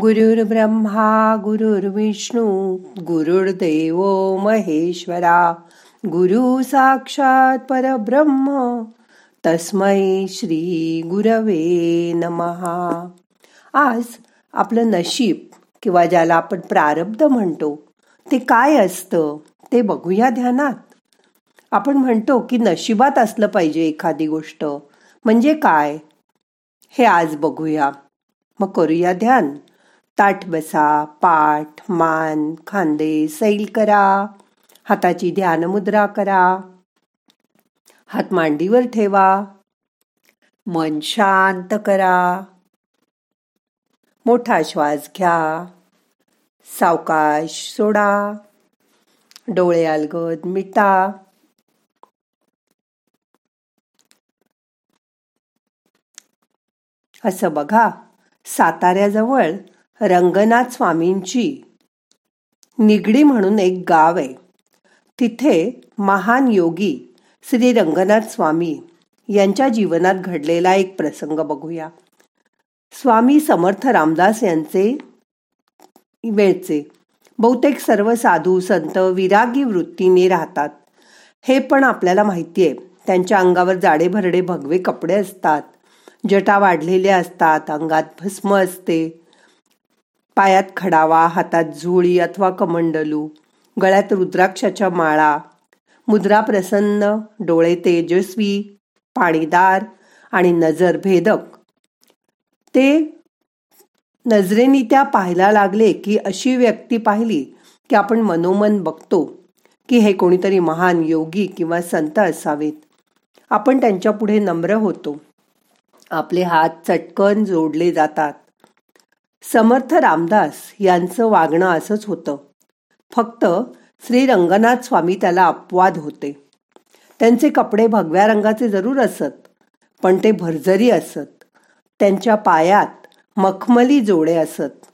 गुरुर्ब्रह्मा गुरुर्विष्णू गुरुर्देव महेश्वरा गुरु साक्षात परब्रह्म तस्मै श्री गुरवे नमहा आज आपलं नशीब किंवा ज्याला आपण प्रारब्ध म्हणतो ते काय असतं ते बघूया ध्यानात. आपण म्हणतो की नशिबात असलं पाहिजे एखादी गोष्ट. म्हणजे काय? हे आज बघूया. मग करूया ध्यान. ताठ बसा पाठ मान खांदे सैल करा. हाताची ध्यान मुद्रा करा. हात मांडीवर ठेवा. मन शांत करा. मोठा श्वास घ्या. सावकाश सोडा. डोळे अलगद मिटा. असं बघा साताऱ्याजवळ रंगनाथ स्वामींची. निगडी म्हणून एक गाव आहे. तिथे महान योगी श्री रंगनाथ स्वामी यांच्या जीवनात घडलेला एक प्रसंग बघूया. स्वामी समर्थ रामदास यांचे वेळचे. बहुतेक सर्व साधू संत विरागी वृत्तीने राहतात. हे पण आपल्याला माहिती आहे त्यांच्या अंगावर जाडे भरडे भगवे कपडे असतात. जटा वाढलेल्या असतात. अंगात भस्म असते. पायात खडावा हातात झुळी अथवा कमंडलू गळ्यात रुद्राक्षाच्या माळा मुद्रा प्रसन्न डोळे तेजस्वी पाणीदार आणि नजर भेदक. ते नजरेनी त्या पाहायला लागले की अशी व्यक्ती पाहिली की आपण मनोमन बघतो की हे कोणीतरी महान योगी किंवा संत असावेत. आपण त्यांच्या पुढे नम्र होतो. आपले हात चटकन जोडले जातात. समर्थ रामदास यांचं वागणं असंच होतं. फक्त श्री रंगनाथ स्वामी त्याला अपवाद होते. त्यांचे कपडे भगव्या रंगाचे जरूर असत पण ते भरजरी असत. त्यांच्या पायात मखमली जोडे असत.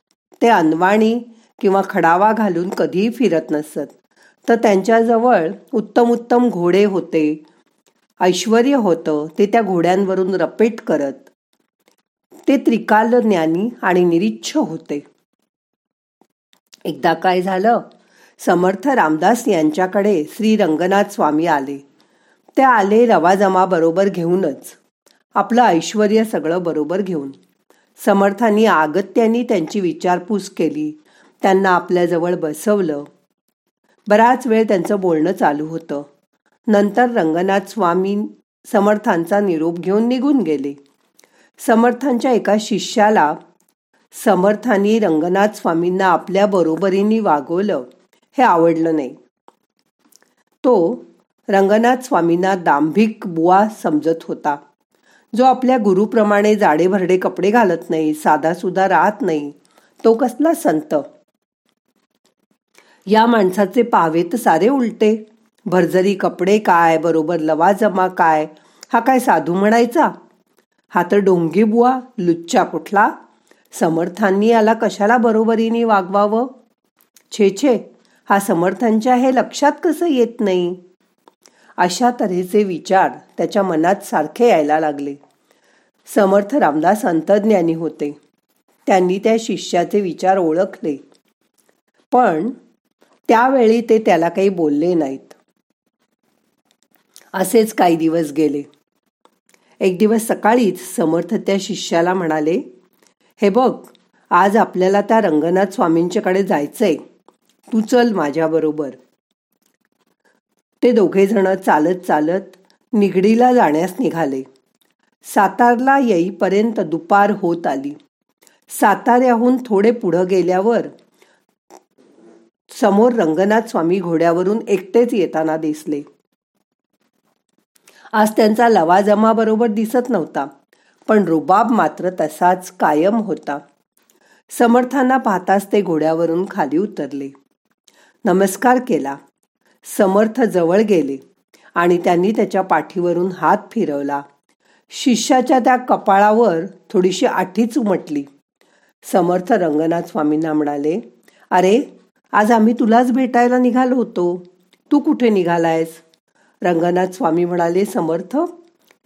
ते अनवाणी किंवा खडावा घालून कधीही फिरत नसत. तर त्यांच्याजवळ उत्तम उत्तम घोडे होते. ऐश्वर होतं ते त्या घोड्यांवरून रपेट करत. ते त्रिकाल ज्ञानी आणि निरीच्छ होते. एकदा काय झालं? समर्थ रामदास यांच्याकडे श्री रंगनाथ स्वामी आले. ते आले रवाजमा बरोबर घेऊनच. आपलं ऐश्वर सगळं बरोबर घेऊन. समर्थांनी आगत्यांनी त्यांची विचारपूस केली. त्यांना आपल्याजवळ बसवलं. बराच वेळ त्यांचं बोलणं चालू होतं. नंतर रंगनाथ स्वामी समर्थांचा निरोप घेऊन निघून गेले. समर्थांच्या एका शिष्याला समर्थांनी रंगनाथ स्वामींना आपल्या बरोबरीने वागवलं हे आवडलं नाही. तो रंगनाथ स्वामींना दांभिक बुवा समजत होता. जो आपल्या गुरुप्रमाणे जाडे भरडे कपडे घालत नाही साधासुद्धा राहत नाही तो कसला संत. या माणसाचे पावेत सारे उलटे. भरजरी कपडे काय बरोबर लवाजमा काय हा काय साधू म्हणायचा? हा तर डोंगीबुवा लुच्चा कुठला समर्थांनी याला कशाला बरोबरीने वागवावं? छे छे हा समर्थांच्या हे लक्षात कसं येत नाही? अशा तऱ्हेचे विचार त्याच्या मनात सारखे यायला लागले. समर्थ रामदास अंतज्ञानी होते. त्यांनी त्या शिष्याचे विचार ओळखले. पण त्यावेळी ते त्याला काही बोलले नाहीत. असेच काही दिवस गेले. एक दिवस सकाळीच समर्थ त्या शिष्याला म्हणाले हे बघ आज आपल्याला त्या रंगनाथ स्वामींच्याकडे जायचंय. तू चल माझ्याबरोबर ते दोघेजण चालत चालत निगडीला जाण्यास निघाले. सातारला येईपर्यंत दुपार होत आली. साताऱ्याहून थोडे पुढं गेल्यावर समोर रंगनाथ स्वामी घोड्यावरून एकटेच येताना दिसले. आज त्यांचा लवाजमा बरोबर दिसत नव्हता पण रुबाब मात्र तसाच कायम होता. समर्थांना पाहताच ते घोड्यावरून खाली उतरले. नमस्कार केला. समर्थ जवळ गेले आणि त्यांनी त्याच्या पाठीवरून हात फिरवला. शिष्याच्या त्या कपाळावर थोडीशी आठीच उमटली. समर्थ रंगनाथ स्वामींना म्हणाले अरे आज आम्ही तुलाच भेटायला निघालो होतो. तू कुठे निघालायस? रंगनाथ स्वामी म्हणाले समर्थ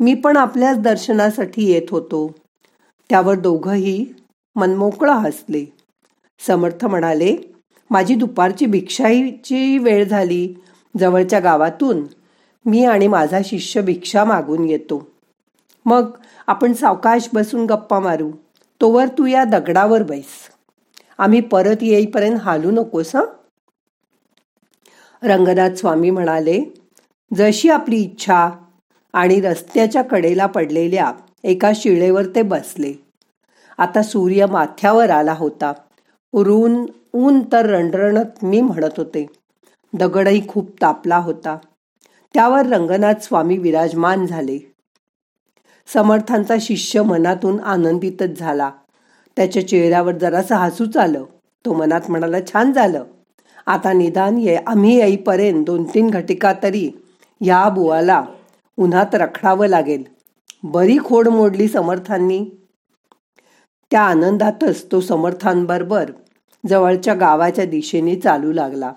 मी पण आपल्याच दर्शनासाठी येत होतो. त्यावर दोघंही मनमोकळं हसले. समर्थ म्हणाले माझी दुपारची भिक्षाईची वेळ झाली. जवळच्या गावातून मी आणि माझा शिष्य भिक्षा मागून येतो. मग आपण सावकाश बसून गप्पा मारू. तोवर तू या दगडावर बैस. आम्ही परत येईपर्यंत हालू नकोस रंगनाथ स्वामी म्हणाले जशी आपली इच्छा आणि रस्त्याच्या कडेला पडलेल्या एका शिळेवर ते बसले. आता सूर्य माथ्यावर आला होता. उरून ऊन तर रणरणत मी म्हणत होते. दगडही खूप तापला होता. त्यावर रंगनाथ स्वामी विराजमान झाले. समर्थांचा शिष्य मनातून आनंदितच झाला. त्याच्या चेहऱ्यावर जरासं हसूच आलं. तो मनात म्हणाला छान झालं. आता निदान ये आम्ही येईपर्यंत दोन तीन घटिका तरी या बुवाला उन्हात रखडावं लागेल. बरी खोड मोडली समर्थांनी. त्या आनंदातच तो समर्थांबरोबर जवळच्या गावाच्या दिशेने चालू लागला.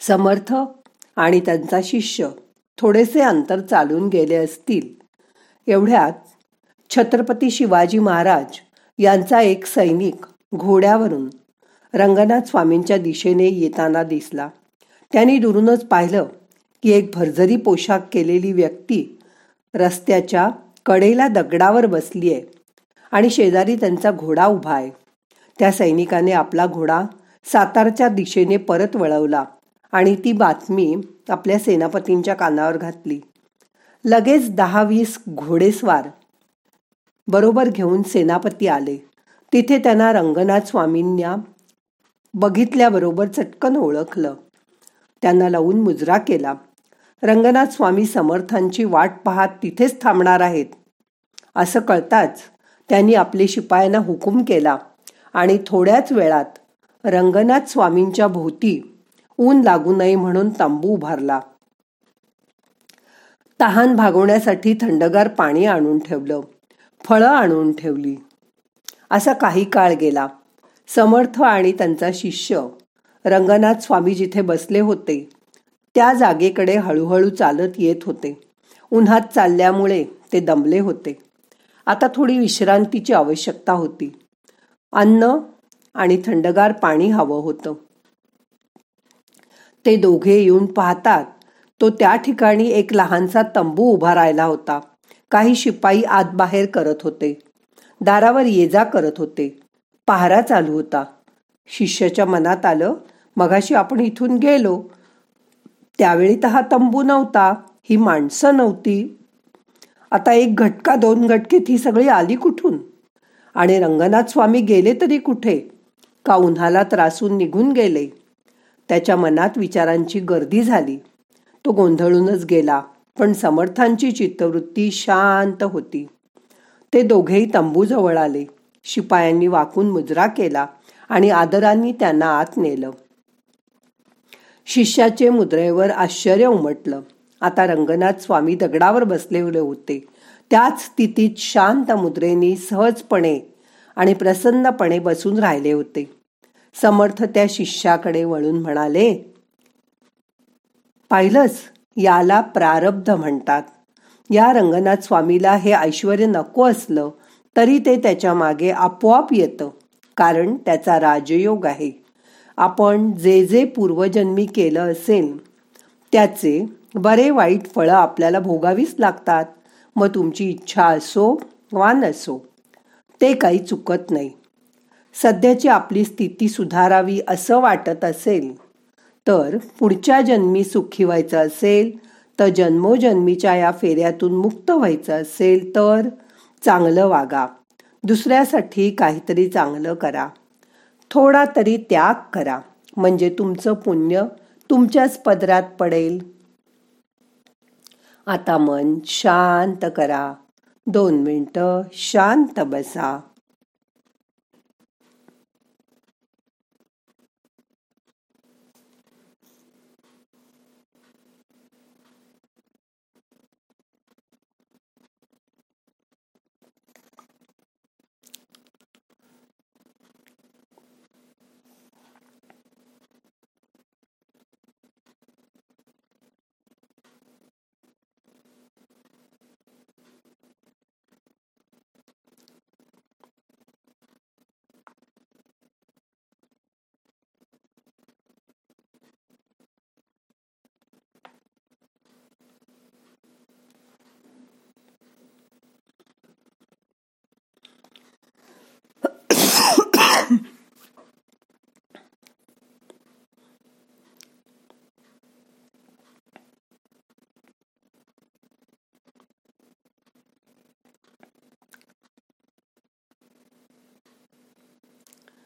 समर्थ आणि त्यांचा शिष्य थोडेसे अंतर चालून गेले असतील एवढ्यात छत्रपती शिवाजी महाराज यांचा एक सैनिक घोड्यावरून रंगनाथ स्वामींच्या दिशेने येताना दिसला. त्यांनी दुरूनच पाहिलं की एक भरजरी पोशाख केलेली व्यक्ती रस्त्याच्या कडेला दगडावर बसली आहे आणि शेजारी त्यांचा घोडा उभा आहे. त्या सैनिकाने आपला घोडा सातारच्या दिशेने परत वळवला आणि ती बातमी आपल्या सेनापतींच्या कानावर घातली. लगेच दहा वीस घोडेस्वार बरोबर घेऊन सेनापती आले. तिथे त्यांना रंगनाथ स्वामींना बघितल्याबरोबर चटकन ओळखलं. त्यांना लावून मुजरा केला. रंगनाथ स्वामी समर्थांची वाट पाहत तिथेच थांबणार आहेत. असं कळताच त्यांनी आपले शिपायांना हुकूम केला आणि थोड्याच वेळात रंगनाथ स्वामींच्या भोवती ऊन लागू नये म्हणून तंबू उभारला. तहान भागवण्यासाठी थंडगार पाणी आणून ठेवलं फळं आणून ठेवली. असा काही काळ गेला. समर्थ आणि त्यांचा शिष्य रंगनाथ स्वामी जिथे बसले होते त्या जागेकडे हळूहळू चालत येत होते. उन्हात चालल्यामुळे ते दमले होते. आता थोडी विश्रांतीची आवश्यकता होती. अन्न आणि थंडगार पाणी हवं होतं. ते दोघे येऊन पाहतात तो त्या ठिकाणी एक लहानसा तंबू उभा राहिला होता. काही शिपाई आत बाहेर करत होते. दारावर ये जा करत होते. पहारा चालू होता. शिष्याच्या मनात आलं मगाशी आपण इथून गेलो. त्यावेळी तर हा तंबू नव्हता ही माणसं नव्हती. आता एक घटका दोन घटकेत ही सगळी आली कुठून? आणि रंगनाथ स्वामी गेले तरी कुठे? का उन्हाला त्रासून निघून गेले? त्याच्या मनात विचारांची गर्दी झाली. तो गोंधळूनच गेला पण समर्थांची चित्तवृत्ती शांत होती. ते दोघेही तंबूजवळ आले. शिपायांनी वाकून मुजरा केला आणि आदरांनी त्यांना आत नेलं. शिष्याचे मुद्रेवर आश्चर्य उमटलं. आता रंगनाथ स्वामी दगडावर बसलेले होते. त्याच स्थितीत शांत मुद्रेनी सहजपणे आणि प्रसन्नपणे बसून राहिले होते. समर्थ त्या शिष्याकडे वळून म्हणाले पाहिलंच याला प्रारब्ध म्हणतात. या रंगनाथ स्वामीला हे ऐश्वर नको असलं तरी ते त्याच्यामागे आपोआप येतं कारण त्याचा राजयोग आहे. आपण जे जे पूर्वजन्मी केलं असेल त्याचे बरे वाईट फळं आपल्याला भोगावीच लागतात. मग तुमची इच्छा असो वा नसो ते काही चुकत नाही. सध्याची आपली स्थिती सुधारावी असं वाटत असेल तर पुढच्या जन्मी सुखी व्हायचं असेल तर जन्मोजन्मीच्या या फेऱ्यातून मुक्त व्हायचं असेल तर चांगलं वागा. दुसऱ्यासाठी काहीतरी चांगलं करा. थोडा तरी त्याग करा. म्हणजे तुमचं पुण्य तुमच्याच पदरात पडेल. आता मन शांत करा. दोन मिनटं शांत बसा.